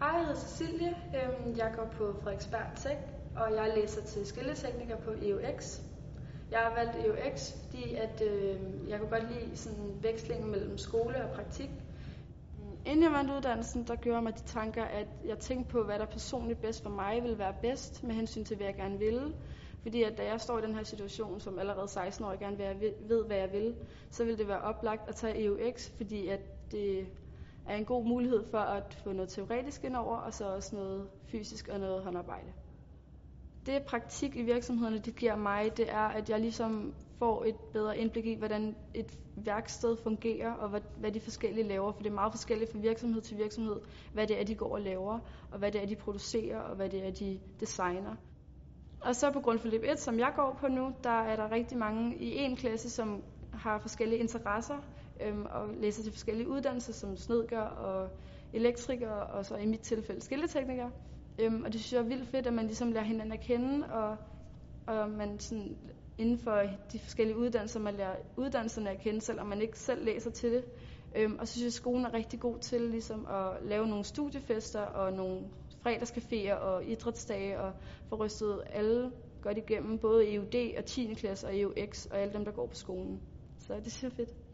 Hej, jeg hedder Cecilie. Øhm, jeg går på Frederiksberg Tech, og jeg læser til skilletekniker på EUX. Jeg har valgt EUX, fordi at, øh, jeg kunne godt lide sådan vekslingen mellem skole og praktik. Inden jeg vandt uddannelsen, der gjorde mig de tanker, at jeg tænkte på, hvad der personligt bedst for mig ville være bedst med hensyn til, hvad jeg gerne ville. Fordi at da jeg står i den her situation, som allerede 16 år gerne ved, hvad jeg vil, så vil det være oplagt at tage EUX, fordi at det er en god mulighed for at få noget teoretisk ind over, og så også noget fysisk og noget håndarbejde. Det praktik i virksomhederne, det giver mig, det er, at jeg ligesom får et bedre indblik i, hvordan et værksted fungerer, og hvad, hvad de forskellige laver, for det er meget forskelligt fra virksomhed til virksomhed, hvad det er, de går og laver, og hvad det er, de producerer, og hvad det er, de designer. Og så på grundforløb 1, som jeg går på nu, der er der rigtig mange i en klasse, som har forskellige interesser øhm, og læser til forskellige uddannelser, som snedker og elektriker, og så i mit tilfælde skilletekniker. Øhm, og det synes jeg er vildt fedt, at man ligesom lærer hinanden at kende, og, og man sådan, inden for de forskellige uddannelser, man lærer uddannelserne at kende, selvom man ikke selv læser til det. Øhm, og så synes jeg, at skolen er rigtig god til ligesom, at lave nogle studiefester og nogle fredagscaféer og idrætsdage og få rystet alle godt igennem, både EUD og 10. klasse og EUX og alle dem, der går på skolen. Så det synes jeg er fedt.